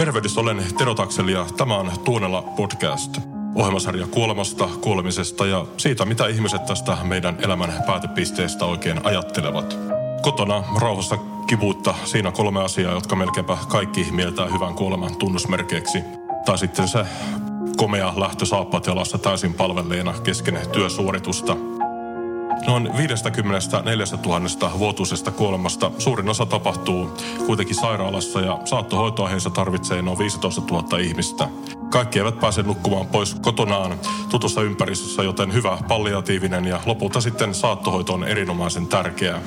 Tervehdys, olen Tero Takseli ja tämä on Tuunella podcast. Ohjelmasarja kuolemasta, kuolemisesta ja siitä, mitä ihmiset tästä meidän elämän päätepisteestä oikein ajattelevat. Kotona rauhassa kivuutta, siinä kolme asiaa, jotka melkeinpä kaikki mieltää hyvän kuoleman tunnusmerkeiksi. Tai sitten se komea lähtö saappaat täysin palvelleena kesken työsuoritusta – Noin 54 000 vuotuisesta kuolemasta suurin osa tapahtuu kuitenkin sairaalassa ja saattohoitoa heissä tarvitsee noin 15 000 ihmistä. Kaikki eivät pääse nukkumaan pois kotonaan tutussa ympäristössä, joten hyvä palliatiivinen ja lopulta sitten saattohoito on erinomaisen tärkeää.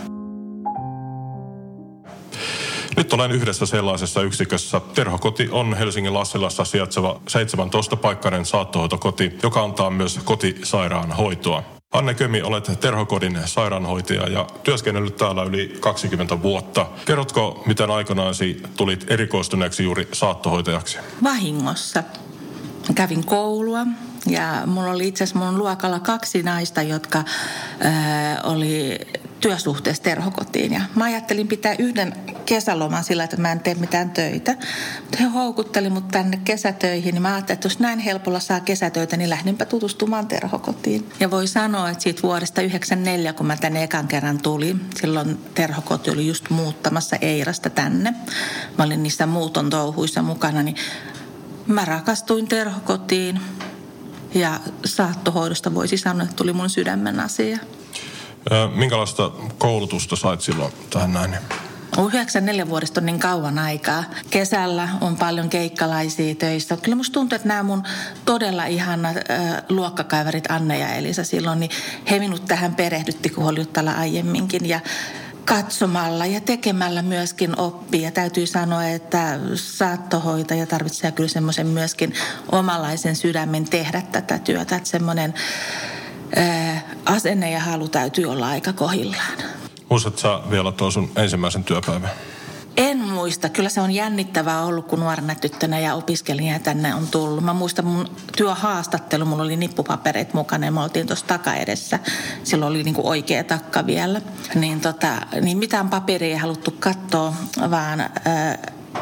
Nyt olen yhdessä sellaisessa yksikössä. Terhokoti on Helsingin Lassilassa sijaitseva 17-paikkainen saattohoitokoti, joka antaa myös kotisairaanhoitoa. Anne Kömi, olet Terhokodin sairaanhoitaja ja työskennellyt täällä yli 20 vuotta. Kerrotko, miten aikanaisi tulit erikoistuneeksi juuri saattohoitajaksi? Vahingossa. Kävin koulua ja mulla oli itse asiassa mun luokalla kaksi naista, jotka äh, oli työsuhteessa terhokotiin. Ja mä ajattelin pitää yhden kesäloman sillä, että mä en tee mitään töitä. Mutta he houkutteli mut tänne kesätöihin, niin mä ajattelin, että jos näin helpolla saa kesätöitä, niin lähdenpä tutustumaan terhokotiin. Ja voi sanoa, että siitä vuodesta 1994, kun mä tänne ekan kerran tuli, silloin terhokoti oli just muuttamassa Eirasta tänne. Mä olin niissä muuton touhuissa mukana, niin mä rakastuin terhokotiin. Ja saattohoidosta voisi sanoa, että tuli mun sydämen asia. Minkälaista koulutusta sait silloin tähän näin? 94 vuodesta on niin kauan aikaa. Kesällä on paljon keikkalaisia töissä. Kyllä musta tuntuu, että nämä mun todella ihanat äh, luokkakaiverit Anne ja Elisa silloin, niin he minut tähän perehdytti, kun oli aiemminkin. Ja katsomalla ja tekemällä myöskin oppii. Ja täytyy sanoa, että saattohoitaja tarvitsee kyllä semmoisen myöskin omalaisen sydämen tehdä tätä työtä. Että semmoinen asenne ja halu täytyy olla aika kohillaan. Muistatko vielä tuon sun ensimmäisen työpäivän? En muista. Kyllä se on jännittävää ollut, kun nuorena tyttönä ja opiskelija tänne on tullut. Mä muistan mun työhaastattelu, mulla oli nippupapereet mukana ja me oltiin tuossa takaedessä. Silloin oli niinku oikea takka vielä. Niin, tota, niin mitään paperia ei haluttu katsoa, vaan...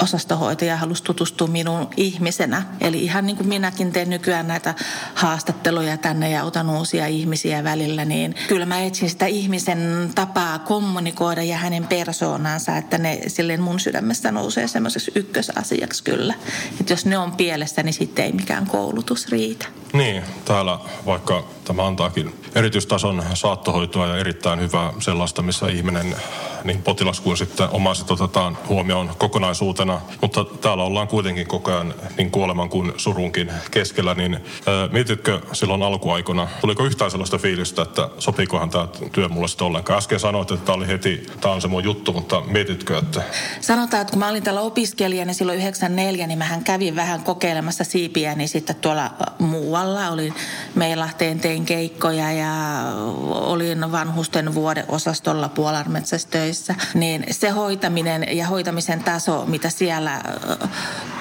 osastohoitaja halusi tutustua minun ihmisenä. Eli ihan niin kuin minäkin teen nykyään näitä haastatteluja tänne ja otan uusia ihmisiä välillä, niin kyllä mä etsin sitä ihmisen tapaa kommunikoida ja hänen persoonansa, että ne silleen mun sydämestä nousee semmoiseksi ykkösasiaksi kyllä. Että jos ne on pielessä, niin sitten ei mikään koulutus riitä. Niin, täällä vaikka tämä antaakin erityistason saattohoitoa ja erittäin hyvää sellaista, missä ihminen, niin potilas kuin sitten omaiset otetaan huomioon kokonaisuutena. Mutta täällä ollaan kuitenkin koko ajan niin kuoleman kuin surunkin keskellä, niin ää, mietitkö silloin alkuaikona, tuliko yhtään sellaista fiilistä, että sopiikohan tämä työ mulle sitten ollenkaan? Äsken sanoit, että tämä oli heti, tämä on se mun juttu, mutta mietitkö, että... Sanotaan, että kun mä olin täällä opiskelijana niin silloin 94, niin mähän kävin vähän kokeilemassa siipiä, niin sitten tuolla muualla olin Meilahteen tein keikkoja ja olin vanhusten vuodeosastolla Puolarmetsässä töissä, niin se hoitaminen ja hoitamisen taso, mitä siellä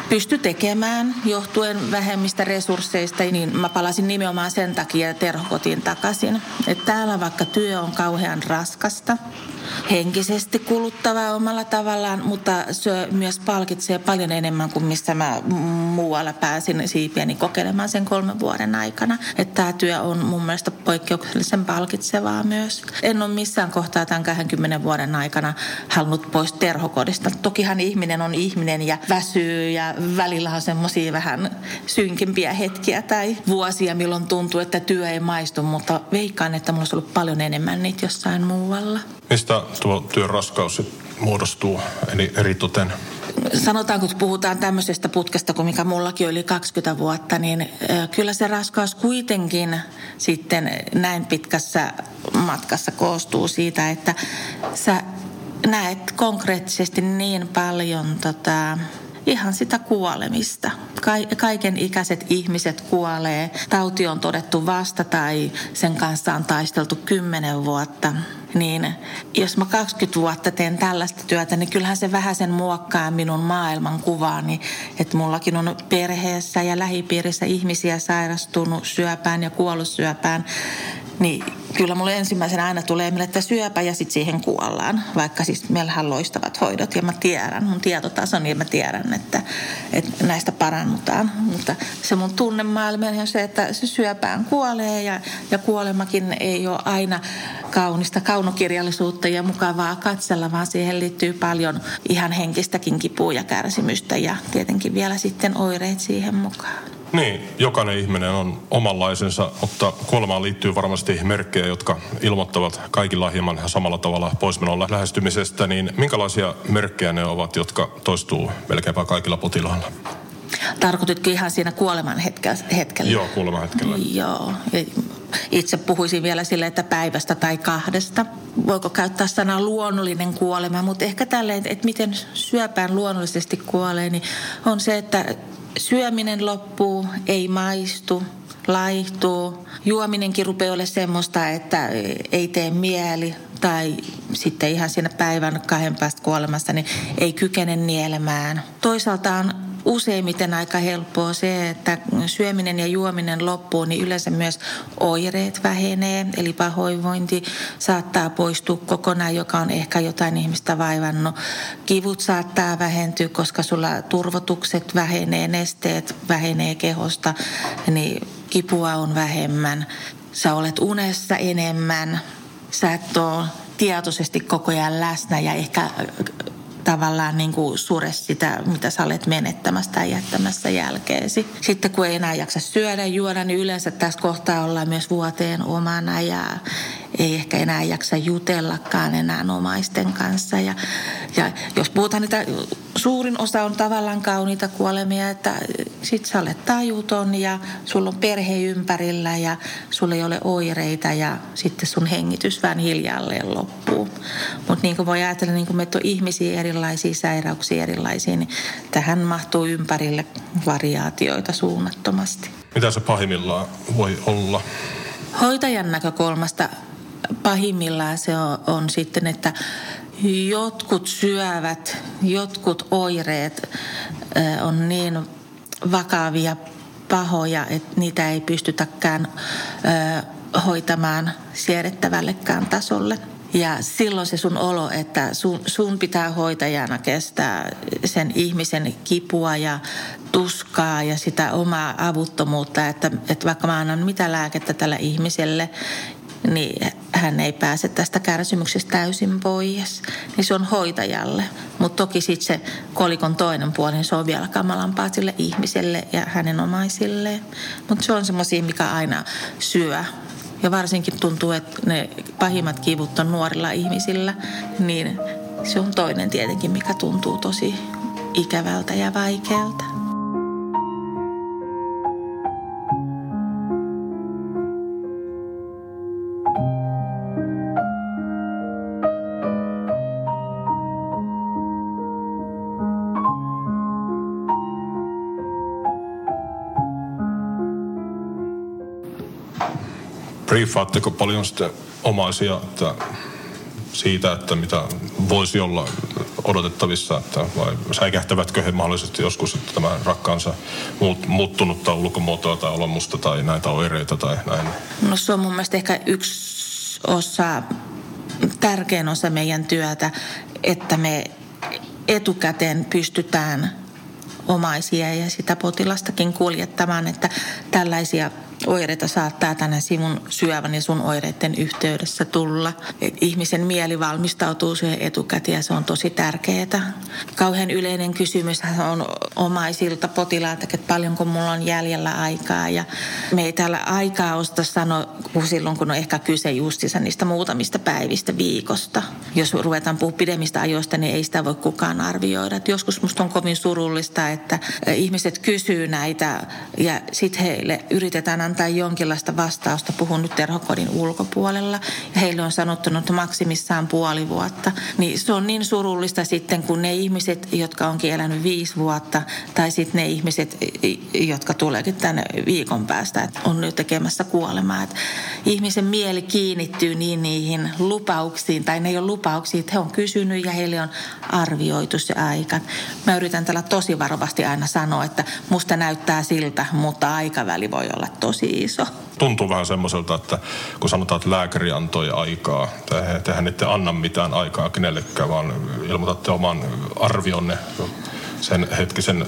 pysty tekemään johtuen vähemmistä resursseista, niin mä palasin nimenomaan sen takia terhokotiin takaisin. Että täällä vaikka työ on kauhean raskasta, henkisesti kuluttavaa omalla tavallaan, mutta se myös palkitsee paljon enemmän kuin missä mä muualla pääsin siipiäni kokeilemaan sen kolmen vuoden aikana. Että tämä työ on mun mielestä poikkeuksellisen palkitsevaa myös. En ole missään kohtaa tämän 20 vuoden aikana halunnut pois terhokodista. Tokihan ihminen on ihminen ja väsyy ja välillä on semmoisia vähän synkimpiä hetkiä tai vuosia, milloin tuntuu, että työ ei maistu, mutta veikkaan, että mulla olisi ollut paljon enemmän niitä jossain muualla. Mistä tuo työn raskaus muodostuu eli eritoten? Sanotaanko, kun puhutaan tämmöisestä putkesta kuin mikä mullakin oli 20 vuotta, niin kyllä se raskaus kuitenkin sitten näin pitkässä matkassa koostuu siitä, että sä näet konkreettisesti niin paljon tota, ihan sitä kuolemista. Ka- kaiken ikäiset ihmiset kuolee. Tauti on todettu vasta tai sen kanssa on taisteltu kymmenen vuotta. Niin jos mä 20 vuotta teen tällaista työtä, niin kyllähän se vähän sen muokkaa minun maailmankuvaani. Että mullakin on perheessä ja lähipiirissä ihmisiä sairastunut syöpään ja kuollut syöpään. Niin kyllä mulle ensimmäisenä aina tulee mieleen, että syöpä ja sitten siihen kuollaan. Vaikka siis meillähän loistavat hoidot ja mä tiedän, mun tietotason ja mä tiedän, että, että näistä parannutaan. Mutta se mun tunnemaailma on se, että se syöpään kuolee ja, ja kuolemakin ei ole aina kaunista kaunokirjallisuutta ja mukavaa katsella, vaan siihen liittyy paljon ihan henkistäkin kipua ja kärsimystä ja tietenkin vielä sitten oireet siihen mukaan. Niin, jokainen ihminen on omanlaisensa, mutta kuolemaan liittyy varmasti merkkejä, jotka ilmoittavat kaikilla hieman samalla tavalla poismenon lähestymisestä. Niin minkälaisia merkkejä ne ovat, jotka toistuu melkeinpä kaikilla potilailla? Tarkoititko ihan siinä kuoleman hetkellä? Joo, kuoleman hetkellä. Joo. Itse puhuisin vielä sille, että päivästä tai kahdesta. Voiko käyttää sanaa luonnollinen kuolema, mutta ehkä tälleen, että miten syöpään luonnollisesti kuolee, niin on se, että syöminen loppuu, ei maistu, laihtuu. Juominenkin rupeaa olemaan semmoista, että ei tee mieli tai sitten ihan siinä päivän kahden päästä kuolemassa, niin ei kykene nielemään. Toisaalta on useimmiten aika helppoa se, että syöminen ja juominen loppuu, niin yleensä myös oireet vähenee. Eli pahoinvointi saattaa poistua kokonaan, joka on ehkä jotain ihmistä vaivannut. Kivut saattaa vähentyä, koska sulla turvotukset vähenee, nesteet vähenee kehosta, niin kipua on vähemmän. Sä olet unessa enemmän. Sä et ole tietoisesti koko ajan läsnä ja ehkä tavallaan niin kuin sure sitä, mitä sä olet menettämässä tai jättämässä jälkeesi. Sitten kun ei enää jaksa syödä juoda, niin yleensä tässä kohtaa ollaan myös vuoteen omana ja ei ehkä enää jaksa jutellakaan enää omaisten kanssa. Ja, ja jos puhutaan niitä, suurin osa on tavallaan kauniita kuolemia, että sit sä olet tajuton ja sulla on perhe ympärillä ja sulla ei ole oireita ja sitten sun hengitys vähän hiljalleen loppuu. Mutta niin kuin voi ajatella, niin kuin on ihmisiä erilaisia sairauksia erilaisia, niin tähän mahtuu ympärille variaatioita suunnattomasti. Mitä se pahimmillaan voi olla? Hoitajan näkökulmasta pahimmillaan se on, on sitten, että jotkut syövät, jotkut oireet on niin vakavia, pahoja, että niitä ei pystytäkään hoitamaan siedettävällekään tasolle. Ja silloin se sun olo, että sun, sun pitää hoitajana kestää sen ihmisen kipua ja tuskaa ja sitä omaa avuttomuutta, että, että vaikka mä annan mitä lääkettä tällä ihmiselle niin hän ei pääse tästä kärsimyksestä täysin pois. Niin se on hoitajalle. Mutta toki sitten se kolikon toinen puoli, niin se on vielä kamalampaa sille ihmiselle ja hänen omaisilleen. Mutta se on semmoisia, mikä aina syö. Ja varsinkin tuntuu, että ne pahimmat kivut on nuorilla ihmisillä, niin se on toinen tietenkin, mikä tuntuu tosi ikävältä ja vaikealta. Briefaatteko paljon sitten omaisia että siitä, että mitä voisi olla odotettavissa, että vai säikähtävätkö he mahdollisesti joskus, että tämä rakkaansa muut, muuttunutta ulkomuotoa tai olemusta tai näitä oireita tai näin? No se on mun mielestä ehkä yksi osa, tärkein osa meidän työtä, että me etukäteen pystytään omaisia ja sitä potilastakin kuljettamaan, että tällaisia oireita saattaa tänä sivun syövän ja sun oireiden yhteydessä tulla. Ihmisen mieli valmistautuu siihen etukäteen ja se on tosi tärkeää. Kauhean yleinen kysymys on omaisilta potilailta, että paljonko mulla on jäljellä aikaa. Ja me ei täällä aikaa osta sanoa silloin, kun on ehkä kyse justissa niistä muutamista päivistä viikosta. Jos ruvetaan puhua pidemmistä ajoista, niin ei sitä voi kukaan arvioida. Et joskus musta on kovin surullista, että ihmiset kysyy näitä ja sitten heille yritetään antaa jonkinlaista vastausta, puhun nyt terhokodin ulkopuolella, ja heille on sanottunut maksimissaan puoli vuotta, niin se on niin surullista sitten, kun ne ihmiset, jotka onkin elänyt viisi vuotta, tai sitten ne ihmiset, jotka tuleekin tänne viikon päästä, että on nyt tekemässä kuolemaa. Että ihmisen mieli kiinnittyy niin niihin lupauksiin, tai ne ei ole lupauksia, että he on kysynyt ja heille on arvioitu se aika. Mä yritän tällä tosi varovasti aina sanoa, että musta näyttää siltä, mutta aikaväli voi olla tosi iso. Tuntuu vähän semmoiselta, että kun sanotaan, että lääkäri antoi aikaa, tehän ette anna mitään aikaa kenellekään, vaan ilmoitatte oman arvionne sen hetkisen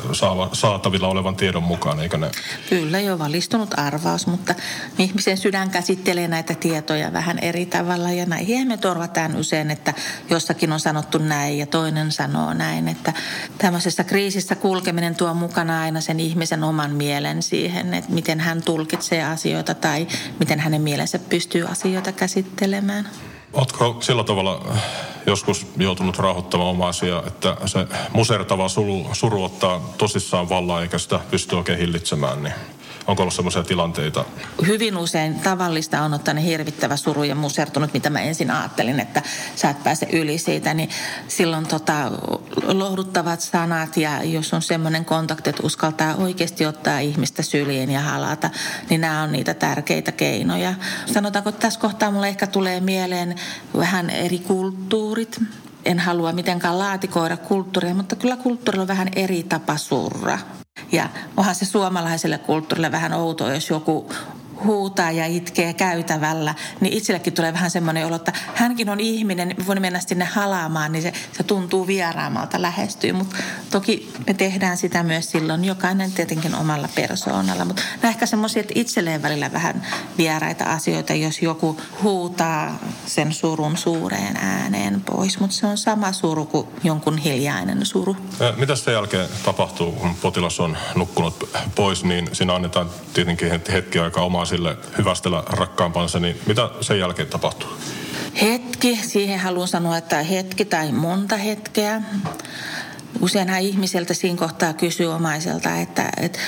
saatavilla olevan tiedon mukaan, eikö ne? Kyllä jo valistunut arvaus, mutta ihmisen sydän käsittelee näitä tietoja vähän eri tavalla ja näihin me torvataan usein, että jossakin on sanottu näin ja toinen sanoo näin, että tämmöisessä kriisissä kulkeminen tuo mukana aina sen ihmisen oman mielen siihen, että miten hän tulkitsee asioita tai miten hänen mielensä pystyy asioita käsittelemään. Oletko sillä tavalla äh, joskus joutunut rauhoittamaan oma asia, että se musertava suru, suru ottaa tosissaan vallaan eikä sitä pysty oikein hillitsemään, niin Onko ollut sellaisia tilanteita? Hyvin usein tavallista on ottanut hirvittävä suru ja musertunut, mitä mä ensin ajattelin, että sä et pääse yli siitä. Niin silloin tota, lohduttavat sanat ja jos on semmoinen kontakti, että uskaltaa oikeasti ottaa ihmistä syliin ja halata, niin nämä on niitä tärkeitä keinoja. Sanotaanko, että tässä kohtaa mulle ehkä tulee mieleen vähän eri kulttuurit en halua mitenkään laatikoida kulttuuria, mutta kyllä kulttuurilla on vähän eri tapa surra. Ja onhan se suomalaiselle kulttuurille vähän outoa, jos joku huutaa ja itkee käytävällä, niin itsellekin tulee vähän semmoinen olo, että hänkin on ihminen, voi mennä sinne halaamaan, niin se, se tuntuu vieraamalta lähestyy. Mutta toki me tehdään sitä myös silloin, jokainen tietenkin omalla persoonalla. Mutta nämä ehkä semmoisia, itselleen välillä vähän vieraita asioita, jos joku huutaa sen surun suureen ääneen pois. Mutta se on sama suru kuin jonkun hiljainen suru. Mitä sen jälkeen tapahtuu, kun potilas on nukkunut pois, niin siinä annetaan tietenkin hetki aikaa omaa sille hyvästellä rakkaampansa, niin mitä sen jälkeen tapahtuu? Hetki, siihen haluan sanoa, että hetki tai monta hetkeä. Useinhan ihmiseltä siinä kohtaa kysyy omaiselta, että, että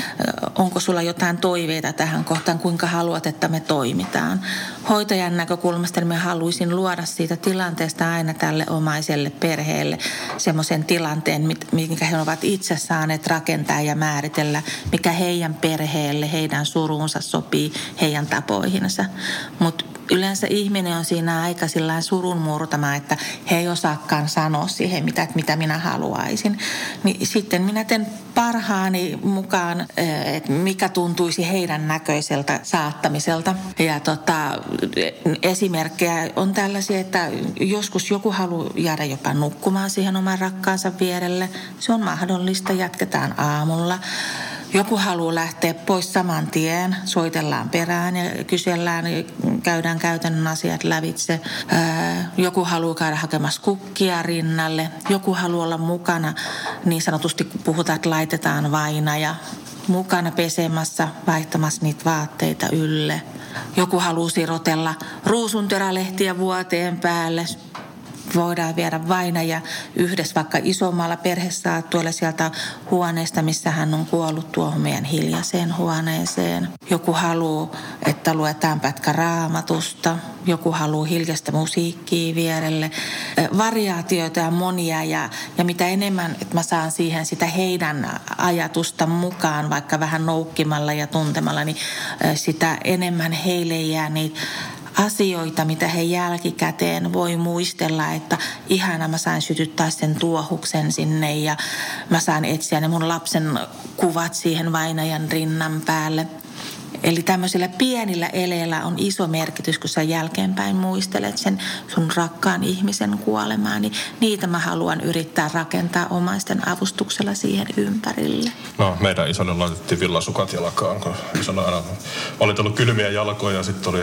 onko sulla jotain toiveita tähän kohtaan, kuinka haluat, että me toimitaan. Hoitajan näkökulmasta niin me haluaisin luoda siitä tilanteesta aina tälle omaiselle perheelle semmoisen tilanteen, minkä he ovat itse saaneet rakentaa ja määritellä, mikä heidän perheelle, heidän suruunsa sopii, heidän tapoihinsa. Mutta yleensä ihminen on siinä aika surun murtama, että he ei osaakaan sanoa siihen, mitä, mitä minä haluaisin. Niin sitten minä teen parhaani mukaan, eh, että mikä tuntuisi heidän näköiseltä saattamiselta. Ja tota, esimerkkejä on tällaisia, että joskus joku haluaa jäädä jopa nukkumaan siihen oman rakkaansa vierelle. Se on mahdollista, jatketaan aamulla. Joku haluaa lähteä pois saman tien, soitellaan perään ja kysellään, käydään käytännön asiat lävitse. Joku haluaa käydä hakemassa kukkia rinnalle. Joku haluaa olla mukana, niin sanotusti kun puhutaan, että laitetaan vaina ja mukana pesemässä, vaihtamassa niitä vaatteita ylle. Joku haluaa sirotella ruusunterälehtiä vuoteen päälle, voidaan viedä vainaja yhdessä vaikka isommalla perhesaattuella sieltä huoneesta, missä hän on kuollut tuohon meidän hiljaiseen huoneeseen. Joku haluaa, että luetaan pätkä raamatusta. Joku haluaa hiljaista musiikkia vierelle. Variaatioita ja monia ja, ja mitä enemmän, että mä saan siihen sitä heidän ajatusta mukaan, vaikka vähän noukkimalla ja tuntemalla, niin sitä enemmän heille jää niitä asioita, mitä he jälkikäteen voi muistella, että ihana mä saan sytyttää sen tuohuksen sinne ja mä saan etsiä ne mun lapsen kuvat siihen vainajan rinnan päälle. Eli tämmöisillä pienillä eleillä on iso merkitys, kun sä jälkeenpäin muistelet sen sun rakkaan ihmisen kuolemaa, niin niitä mä haluan yrittää rakentaa omaisten avustuksella siihen ympärille. No, meidän isolle laitettiin villasukat jalkaan, kun isolle aina oli tullut kylmiä jalkoja ja sitten oli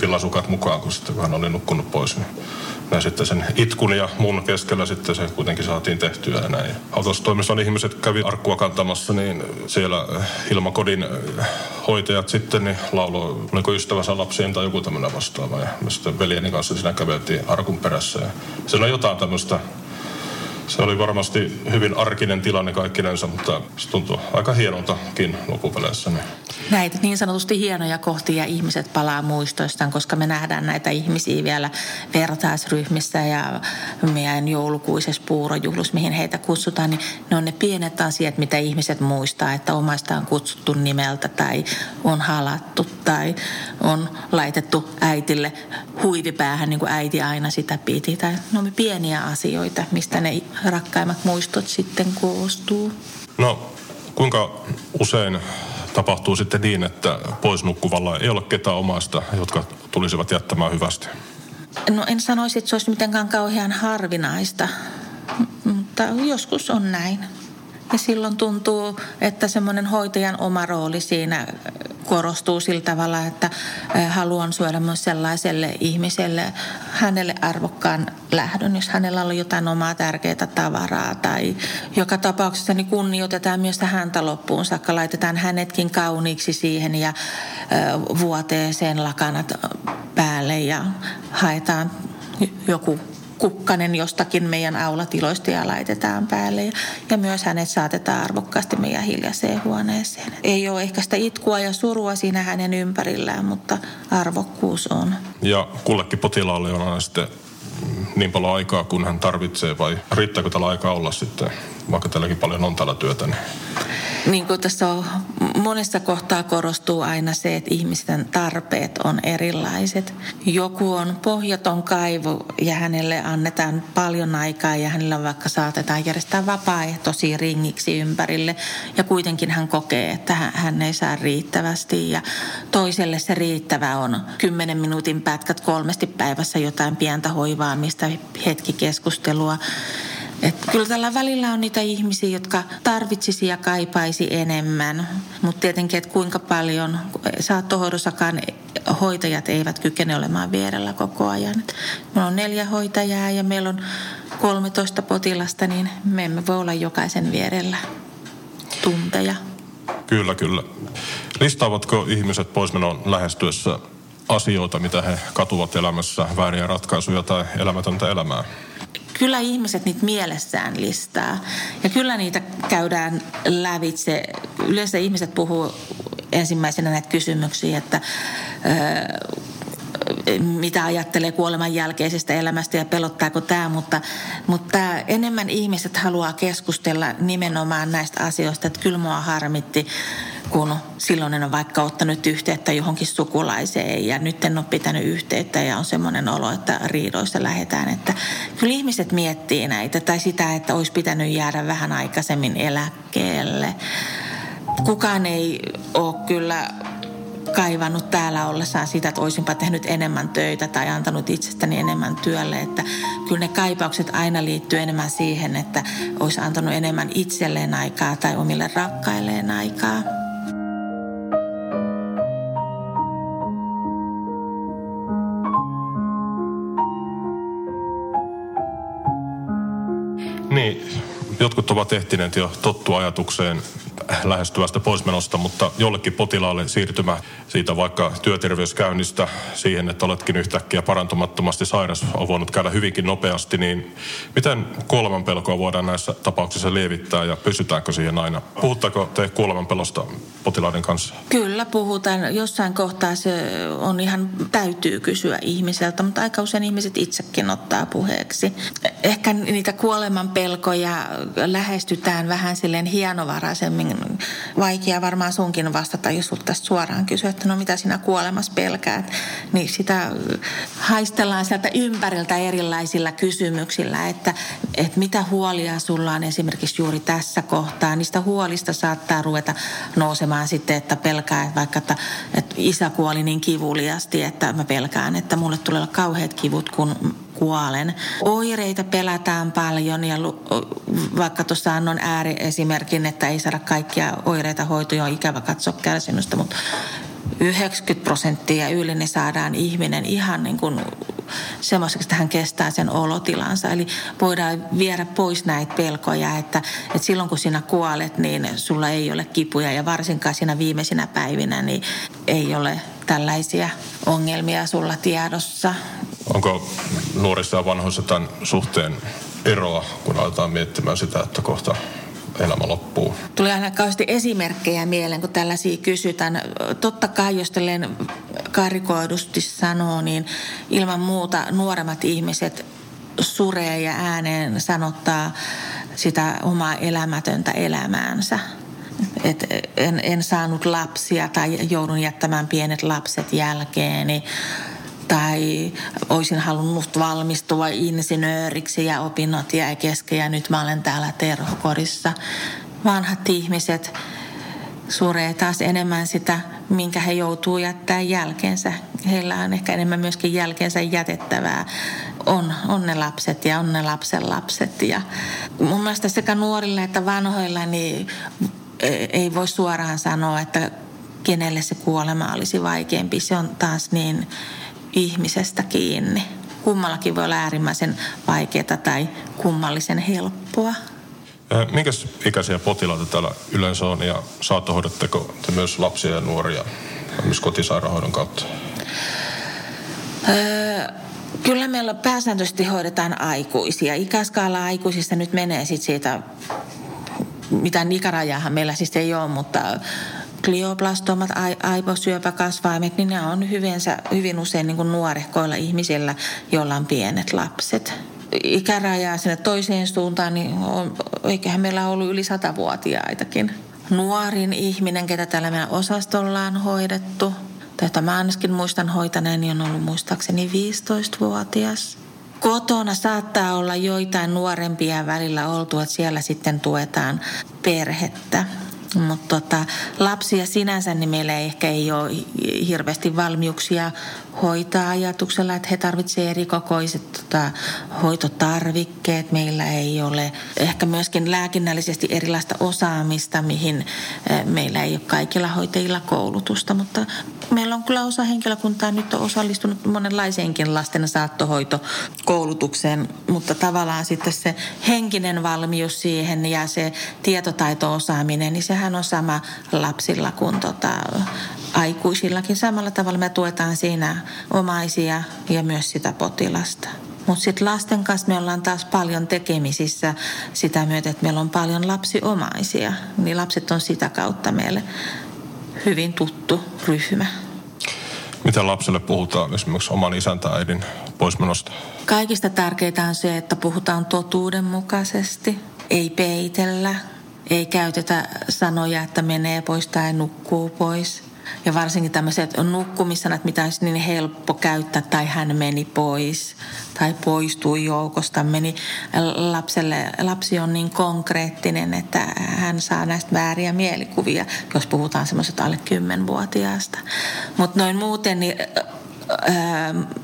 villasukat mukaan, kun, sitten, kun hän oli nukkunut pois. Niin ja sitten sen itkun ja mun keskellä sitten se kuitenkin saatiin tehtyä ja näin. Autostoimiston ihmiset kävi arkkua kantamassa, niin siellä Hilmakodin hoitajat sitten niin laulo, oliko ystävänsä lapsien tai joku tämmöinen vastaava. Ja me sitten veljeni kanssa siinä käveltiin arkun perässä. Ja siellä on jotain tämmöistä Se oli varmasti hyvin arkinen tilanne kaikkinensa, mutta se tuntui aika hienoltakin loppupeleissä. Niin. Näitä niin sanotusti hienoja kohtia ihmiset palaa muistoistaan, koska me nähdään näitä ihmisiä vielä vertaisryhmissä ja meidän joulukuisessa puurojuhlus, mihin heitä kutsutaan, niin ne on ne pienet asiat, mitä ihmiset muistaa, että omaista on kutsuttu nimeltä tai on halattu tai on laitettu äitille huivipäähän, niin kuin äiti aina sitä piti. Tai ne on pieniä asioita, mistä ne rakkaimmat muistot sitten koostuu. No, kuinka usein tapahtuu sitten niin, että pois nukkuvalla ei ole ketään omasta, jotka tulisivat jättämään hyvästi? No en sanoisi, että se olisi mitenkään kauhean harvinaista, mutta joskus on näin. Ja silloin tuntuu, että semmoinen hoitajan oma rooli siinä korostuu sillä tavalla, että haluan syödä myös sellaiselle ihmiselle hänelle arvokkaan lähdön, jos hänellä on jotain omaa tärkeää tavaraa tai joka tapauksessa niin kunnioitetaan myös häntä loppuun saakka, laitetaan hänetkin kauniiksi siihen ja vuoteeseen lakanat päälle ja haetaan joku kukkanen jostakin meidän aulatiloista ja laitetaan päälle. Ja, ja myös hänet saatetaan arvokkaasti meidän hiljaiseen huoneeseen. Ei ole ehkä sitä itkua ja surua siinä hänen ympärillään, mutta arvokkuus on. Ja kullekin potilaalle on aina sitten niin paljon aikaa, kun hän tarvitsee, vai riittääkö tällä aikaa olla sitten, vaikka tälläkin paljon on tällä työtä? Niin niin kuin tässä on, monessa kohtaa korostuu aina se, että ihmisten tarpeet on erilaiset. Joku on pohjaton kaivo ja hänelle annetaan paljon aikaa ja hänellä vaikka saatetaan järjestää vapaaehtoisia ringiksi ympärille. Ja kuitenkin hän kokee, että hän ei saa riittävästi ja toiselle se riittävä on 10 minuutin pätkät kolmesti päivässä jotain pientä hoivaamista, hetki keskustelua. Et kyllä tällä välillä on niitä ihmisiä, jotka tarvitsisi ja kaipaisi enemmän. Mutta tietenkin, että kuinka paljon saattohoidossakaan hoitajat eivät kykene olemaan vierellä koko ajan. Meillä on neljä hoitajaa ja meillä on 13 potilasta, niin me emme voi olla jokaisen vierellä tunteja. Kyllä, kyllä. Listaavatko ihmiset poismenon lähestyessä asioita, mitä he katuvat elämässä, vääriä ratkaisuja tai elämätöntä elämää? Kyllä ihmiset niitä mielessään listaa. Ja kyllä niitä käydään lävitse. Yleensä ihmiset puhuu ensimmäisenä näitä kysymyksiä, että mitä ajattelee kuoleman jälkeisestä elämästä ja pelottaako tämä, mutta, mutta enemmän ihmiset haluaa keskustella nimenomaan näistä asioista, että kyllä mua harmitti kun silloin en ole vaikka ottanut yhteyttä johonkin sukulaiseen ja nyt en ole pitänyt yhteyttä ja on semmoinen olo, että riidoissa lähdetään. Että kyllä ihmiset miettii näitä tai sitä, että olisi pitänyt jäädä vähän aikaisemmin eläkkeelle. Kukaan ei ole kyllä kaivannut täällä ollessaan sitä, että olisinpa tehnyt enemmän töitä tai antanut itsestäni enemmän työlle. Että kyllä ne kaipaukset aina liittyy enemmän siihen, että olisi antanut enemmän itselleen aikaa tai omille rakkailleen aikaa. Jotkut ovat ehtineet jo tottua ajatukseen lähestyvästä poismenosta, mutta jollekin potilaalle siirtymä siitä vaikka työterveyskäynnistä siihen, että oletkin yhtäkkiä parantumattomasti sairas, on voinut käydä hyvinkin nopeasti, niin miten kuolemanpelkoa voidaan näissä tapauksissa lievittää ja pysytäänkö siihen aina? Puhuttaako te kuolemanpelosta potilaiden kanssa? Kyllä puhutaan. Jossain kohtaa se on ihan, täytyy kysyä ihmiseltä, mutta aika usein ihmiset itsekin ottaa puheeksi. Ehkä niitä kuolemanpelkoja lähestytään vähän silleen hienovaraisemmin. Vaikea varmaan sunkin vastata, jos sulta suoraan kysyä, että no mitä sinä kuolemassa pelkäät. Niin sitä haistellaan sieltä ympäriltä erilaisilla kysymyksillä, että, että mitä huolia sulla on esimerkiksi juuri tässä kohtaa. Niistä huolista saattaa ruveta nousemaan sitten, että pelkää, vaikka että, että isä kuoli niin kivuliasti, että mä pelkään, että mulle tulee kauheat kivut, kun kuolen. Oireita pelätään paljon ja vaikka tuossa annon ääriesimerkin, että ei saada kaikkia oireita hoitoja, on ikävä katsoa kärsimystä, mutta 90 prosenttia yli niin saadaan ihminen ihan niin kuin semmoiseksi, että hän kestää sen olotilansa. Eli voidaan viedä pois näitä pelkoja, että, että silloin kun sinä kuolet, niin sulla ei ole kipuja ja varsinkaan siinä viimeisinä päivinä niin ei ole tällaisia ongelmia sulla tiedossa. Onko nuorissa ja vanhoissa tämän suhteen eroa, kun aletaan miettimään sitä, että kohta elämä loppuu. Tuli aina kauheasti esimerkkejä mieleen, kun tällaisia kysytään. Totta kai, jos tälleen karikoidusti sanoo, niin ilman muuta nuoremmat ihmiset suree ja ääneen sanottaa sitä omaa elämätöntä elämäänsä. Et en, en saanut lapsia tai joudun jättämään pienet lapset jälkeeni tai olisin halunnut valmistua insinööriksi ja opinnot jäi kesken ja nyt mä olen täällä terhokorissa. Vanhat ihmiset suree taas enemmän sitä, minkä he joutuu jättää jälkeensä. Heillä on ehkä enemmän myöskin jälkeensä jätettävää. On, on ne lapset ja on ne lapsen lapset. Ja mun mielestä sekä nuorilla että vanhoilla niin ei voi suoraan sanoa, että kenelle se kuolema olisi vaikeampi. Se on taas niin ihmisestä kiinni. Kummallakin voi olla äärimmäisen vaikeaa tai kummallisen helppoa. Minkä ikäisiä potilaita täällä yleensä on ja saattohoidatteko te myös lapsia ja nuoria myös kotisairaanhoidon kautta? Öö, kyllä meillä pääsääntöisesti hoidetaan aikuisia. Ikäskaala aikuisista nyt menee sit siitä, mitään ikärajahan meillä siis ei ole, mutta glioblastomat, aivosyöpäkasvaimet, niin ne on hyvinsä, hyvin usein niin kuin nuorehkoilla ihmisillä, joilla on pienet lapset. Ikärajaa sinne toiseen suuntaan, niin on, eiköhän meillä ollut yli satavuotiaitakin. Nuorin ihminen, ketä täällä meidän osastolla on hoidettu, tätä mä ainakin muistan hoitaneen, niin on ollut muistaakseni 15-vuotias. Kotona saattaa olla joitain nuorempia välillä oltu, että siellä sitten tuetaan perhettä. Mutta tota, lapsia sinänsä niin meillä ei ehkä ei ole hirveästi valmiuksia hoitaa ajatuksella, että he tarvitsevat erikokoiset tota, hoitotarvikkeet. Meillä ei ole ehkä myöskin lääkinnällisesti erilaista osaamista, mihin eh, meillä ei ole kaikilla hoitajilla koulutusta. Mutta meillä on kyllä osa henkilökuntaa nyt on osallistunut monenlaiseenkin lasten saattohoitokoulutukseen, mutta tavallaan sitten se henkinen valmius siihen ja se tietotaito-osaaminen, niin sehän on sama lapsilla kuin tota, aikuisillakin. Samalla tavalla me tuetaan siinä omaisia ja myös sitä potilasta. Mutta sitten lasten kanssa me ollaan taas paljon tekemisissä sitä myötä, että meillä on paljon lapsiomaisia. Niin lapset on sitä kautta meille hyvin tuttu ryhmä. Mitä lapselle puhutaan esimerkiksi oman isän tai äidin poismenosta? Kaikista tärkeintä on se, että puhutaan totuudenmukaisesti, ei peitellä, ei käytetä sanoja, että menee pois tai nukkuu pois. Ja varsinkin tämmöiset nukkumissanat, mitä olisi niin helppo käyttää, tai hän meni pois, tai poistui joukosta, meni lapselle. Lapsi on niin konkreettinen, että hän saa näistä vääriä mielikuvia, jos puhutaan semmoiset alle 10-vuotiaasta. Mutta noin muuten, niin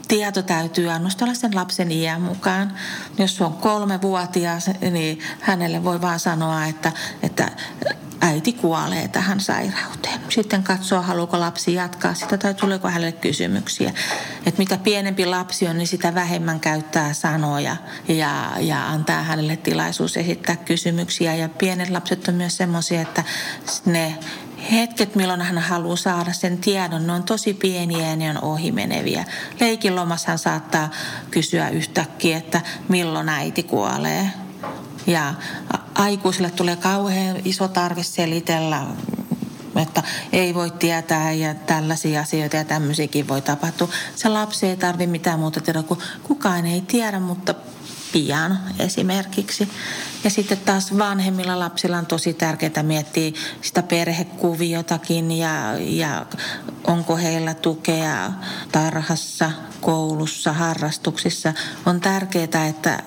tieto täytyy annostella sen lapsen iän mukaan. Jos on kolme vuotias, niin hänelle voi vaan sanoa, että, että äiti kuolee tähän sairauteen. Sitten katsoa, haluaako lapsi jatkaa sitä tai tuleeko hänelle kysymyksiä. Että mitä pienempi lapsi on, niin sitä vähemmän käyttää sanoja ja, ja antaa hänelle tilaisuus esittää kysymyksiä. Ja pienet lapset on myös semmoisia, että ne hetket, milloin hän haluaa saada sen tiedon, ne on tosi pieniä ja ne on ohimeneviä. Leikin hän saattaa kysyä yhtäkkiä, että milloin äiti kuolee. Ja aikuisille tulee kauhean iso tarve selitellä, että ei voi tietää ja tällaisia asioita ja tämmöisiäkin voi tapahtua. Se lapsi ei tarvitse mitään muuta tiedä, kun kukaan ei tiedä, mutta pian esimerkiksi. Ja sitten taas vanhemmilla lapsilla on tosi tärkeää miettiä sitä perhekuviotakin ja, ja onko heillä tukea tarhassa, koulussa, harrastuksissa. On tärkeää, että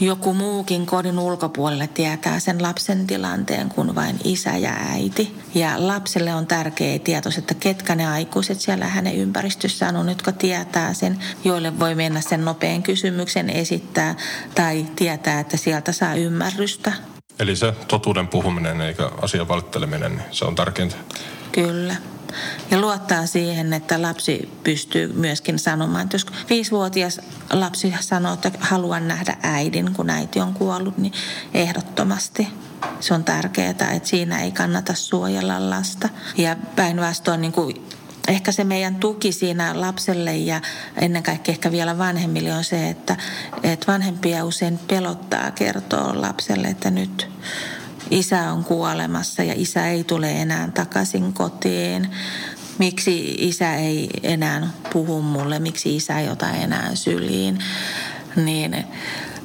joku muukin kodin ulkopuolelle tietää sen lapsen tilanteen kuin vain isä ja äiti. Ja lapselle on tärkeä tieto, että ketkä ne aikuiset siellä hänen ympäristössään on, jotka tietää sen, joille voi mennä sen nopean kysymyksen esittää tai tietää, että sieltä saa ymmärrystä. Eli se totuuden puhuminen eikä asian valitteleminen, niin se on tärkeintä. Kyllä. Ja luottaa siihen, että lapsi pystyy myöskin sanomaan, että jos viisivuotias lapsi sanoo, että haluan nähdä äidin, kun äiti on kuollut, niin ehdottomasti se on tärkeää, että siinä ei kannata suojella lasta. Ja päinvastoin niin kuin ehkä se meidän tuki siinä lapselle ja ennen kaikkea ehkä vielä vanhemmille on se, että, että vanhempia usein pelottaa kertoa lapselle, että nyt isä on kuolemassa ja isä ei tule enää takaisin kotiin. Miksi isä ei enää puhu mulle, miksi isä ei ota enää syliin. Niin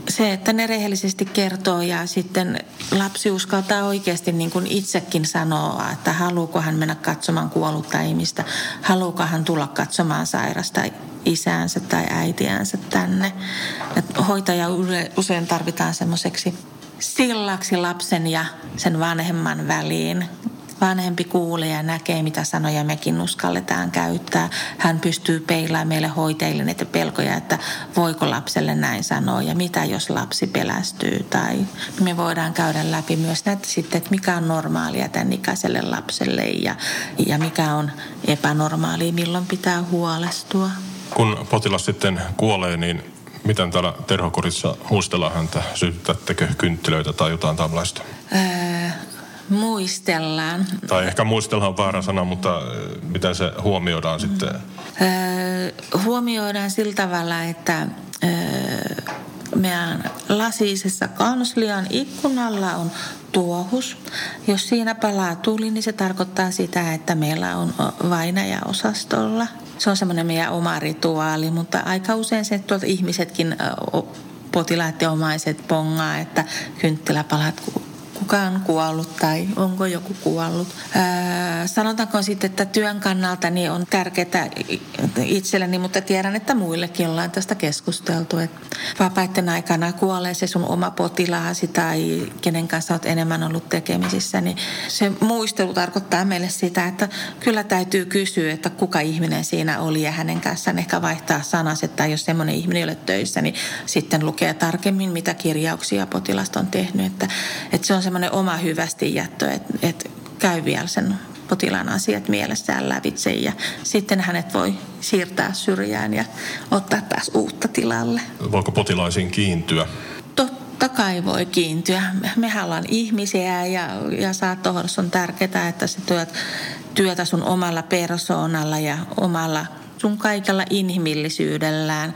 se, että ne rehellisesti kertoo ja sitten lapsi uskaltaa oikeasti niin kuin itsekin sanoa, että haluuko hän mennä katsomaan kuollutta ihmistä, haluuko hän tulla katsomaan sairasta isäänsä tai äitiänsä tänne. Et hoitaja usein tarvitaan semmoiseksi sillaksi lapsen ja sen vanhemman väliin vanhempi kuulee ja näkee, mitä sanoja mekin uskalletaan käyttää. Hän pystyy peilaamaan meille hoitajille näitä pelkoja, että voiko lapselle näin sanoa ja mitä jos lapsi pelästyy. Tai me voidaan käydä läpi myös näitä sitten, että mikä on normaalia tämän ikäiselle lapselle ja, ja mikä on epänormaalia, milloin pitää huolestua. Kun potilas sitten kuolee, niin miten täällä terhokorissa muistellaan häntä? Sytytättekö kynttilöitä tai jotain tällaista? Öö, muistellaan. Tai ehkä muistellaan on väärä sana, mutta miten se huomioidaan mm. sitten? Öö, huomioidaan sillä tavalla, että öö, meidän lasisessa kanslian ikkunalla on tuohus. Jos siinä palaa tuli, niin se tarkoittaa sitä, että meillä on vainajaosastolla. Se on semmoinen meidän oma rituaali, mutta aika usein se tuolta ihmisetkin potilaat ja omaiset pongaa, että kynttiläpalat kuka on kuollut tai onko joku kuollut. Ää, sanotaanko sitten, että työn kannalta niin on tärkeää itselleni, mutta tiedän, että muillekin ollaan tästä keskusteltu. Että vapaiden aikana kuolee se sun oma potilaasi tai kenen kanssa olet enemmän ollut tekemisissä, niin se muistelu tarkoittaa meille sitä, että kyllä täytyy kysyä, että kuka ihminen siinä oli ja hänen kanssaan ehkä vaihtaa sanaset tai jos semmoinen ihminen ei ole töissä, niin sitten lukee tarkemmin, mitä kirjauksia potilasta on tehnyt. Että, että se on semmoinen oma hyvästi jättö, että, että käy vielä sen potilaan asiat mielessään lävitse ja sitten hänet voi siirtää syrjään ja ottaa taas uutta tilalle. Voiko potilaisiin kiintyä? Totta kai voi kiintyä. Mehän ollaan ihmisiä ja, ja saattohoidossa on tärkeää, että sä työt työtä sun omalla persoonalla ja omalla sun kaikella inhimillisyydellään.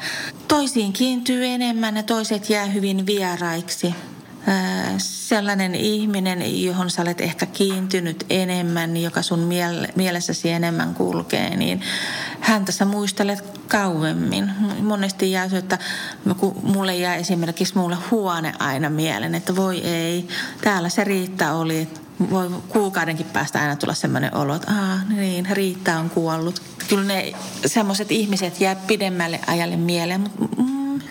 Toisiin kiintyy enemmän ja toiset jää hyvin vieraiksi sellainen ihminen, johon sä olet ehkä kiintynyt enemmän, joka sun mielessäsi enemmän kulkee, niin häntä sä muistelet kauemmin. Monesti jää se, että kun mulle jää esimerkiksi mulle huone aina mieleen, että voi ei, täällä se Riitta oli, voi kuukaudenkin päästä aina tulla sellainen olo, että Aa, niin, Riitta on kuollut. Kyllä ne semmoiset ihmiset jää pidemmälle ajalle mieleen, mutta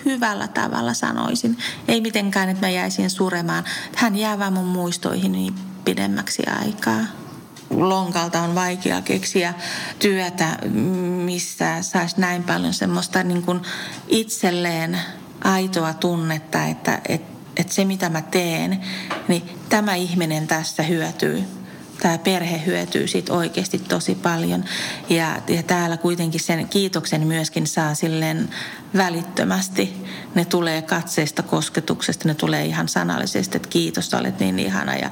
hyvällä tavalla sanoisin. Ei mitenkään, että mä jäisin suremaan. Hän jää vaan mun muistoihin niin pidemmäksi aikaa. Lonkalta on vaikea keksiä työtä, missä saisi näin paljon semmoista niin kuin itselleen aitoa tunnetta, että, että, että se mitä mä teen, niin tämä ihminen tässä hyötyy tämä perhe hyötyy siitä oikeasti tosi paljon. Ja, ja täällä kuitenkin sen kiitoksen myöskin saa silleen välittömästi. Ne tulee katseesta, kosketuksesta, ne tulee ihan sanallisesti, että kiitos, olet niin ihana ja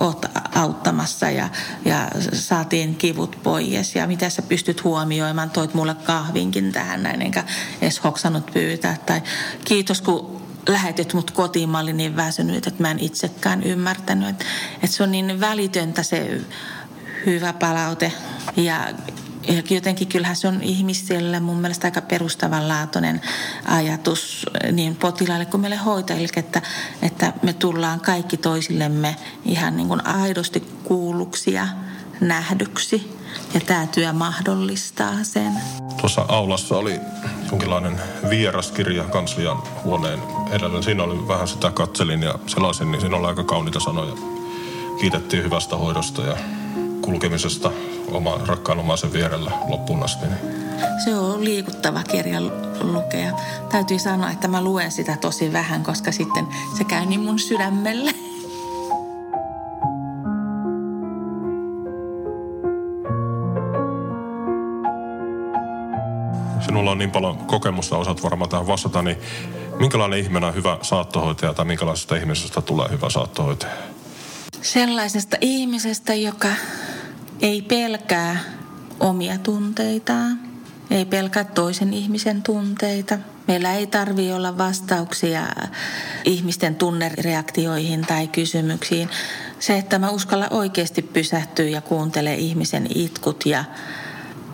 oot auttamassa ja, ja saatiin kivut pois. Ja mitä sä pystyt huomioimaan, toit mulle kahvinkin tähän näin, enkä edes hoksannut pyytää. Tai kiitos, kun lähetit mut kotiin, mä olin niin väsynyt, että mä en itsekään ymmärtänyt. Että, että se on niin välitöntä se hyvä palaute. Ja jotenkin kyllähän se on ihmisille mun mielestä aika perustavanlaatuinen ajatus niin potilaille kuin meille hoitajille, että, että me tullaan kaikki toisillemme ihan niin kuin aidosti kuulluksi ja nähdyksi. Ja tämä työ mahdollistaa sen. Tuossa aulassa oli jonkinlainen vieraskirja kanslian huoneen edellä. Siinä oli vähän sitä katselin ja sellaisin, niin siinä oli aika kauniita sanoja. Kiitettiin hyvästä hoidosta ja kulkemisesta oma rakkaan omaisen vierellä loppuun asti. Niin. Se on liikuttava kirja lukea. Täytyy sanoa, että mä luen sitä tosi vähän, koska sitten se käy niin mun sydämelle. Sinulla on niin paljon kokemusta, osaat varmaan tähän vastata, niin minkälainen ihminen on hyvä saattohoitaja tai minkälaisesta ihmisestä tulee hyvä saattohoitaja? Sellaisesta ihmisestä, joka ei pelkää omia tunteitaan. Ei pelkää toisen ihmisen tunteita. Meillä ei tarvi olla vastauksia ihmisten tunnereaktioihin tai kysymyksiin. Se, että mä uskalla oikeasti pysähtyä ja kuuntele ihmisen itkut ja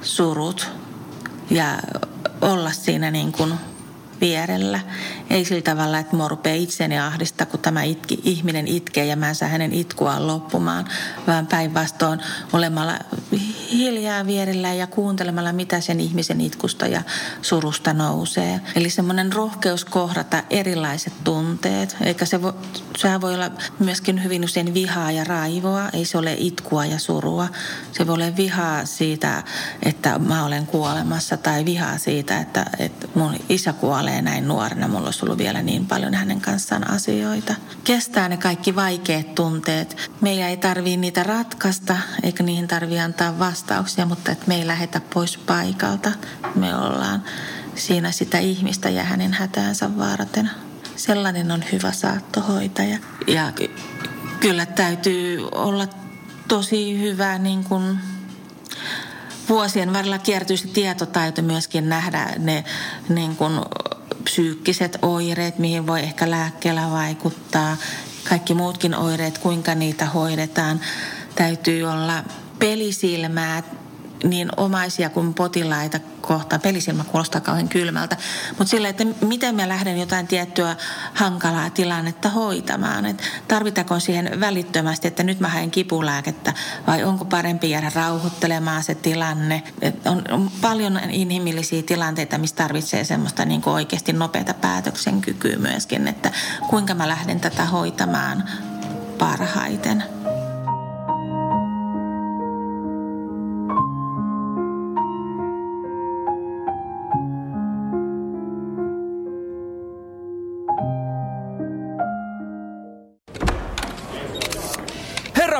surut ja olla siinä niin kuin vierellä. Ei sillä tavalla, että mua rupeaa itseni ahdistaa, kun tämä itki, ihminen itkee ja mä en saa hänen itkuaan loppumaan, vaan päinvastoin olemalla hiljaa vierellä ja kuuntelemalla, mitä sen ihmisen itkusta ja surusta nousee. Eli semmoinen rohkeus kohdata erilaiset tunteet, eikä se voi, sehän voi olla myöskin hyvin usein vihaa ja raivoa, ei se ole itkua ja surua. Se voi olla vihaa siitä, että mä olen kuolemassa tai vihaa siitä, että, että mun isä kuolee näin nuorena. Mulla olisi ollut vielä niin paljon hänen kanssaan asioita. Kestää ne kaikki vaikeat tunteet. Meidän ei tarvii niitä ratkaista, eikä niihin tarvii antaa vastauksia, mutta että me ei lähetä pois paikalta. Me ollaan siinä sitä ihmistä ja hänen hätäänsä varten. Sellainen on hyvä saattohoitaja. Ja kyllä täytyy olla tosi hyvä niin kuin vuosien varrella kiertyy se tietotaito myöskin nähdä ne niin kuin psyykkiset oireet, mihin voi ehkä lääkkeellä vaikuttaa. Kaikki muutkin oireet, kuinka niitä hoidetaan. Täytyy olla pelisilmää niin omaisia kuin potilaita kohtaan. Pelisilmä kuulostaa kauhean kylmältä. Mutta sillä, että miten mä lähden jotain tiettyä hankalaa tilannetta hoitamaan. Et tarvitaanko siihen välittömästi, että nyt mä haen kipulääkettä vai onko parempi jäädä rauhoittelemaan se tilanne. Et on, on paljon inhimillisiä tilanteita, missä tarvitsee semmoista niin kuin oikeasti nopeata päätöksenkykyä myöskin, että kuinka mä lähden tätä hoitamaan parhaiten.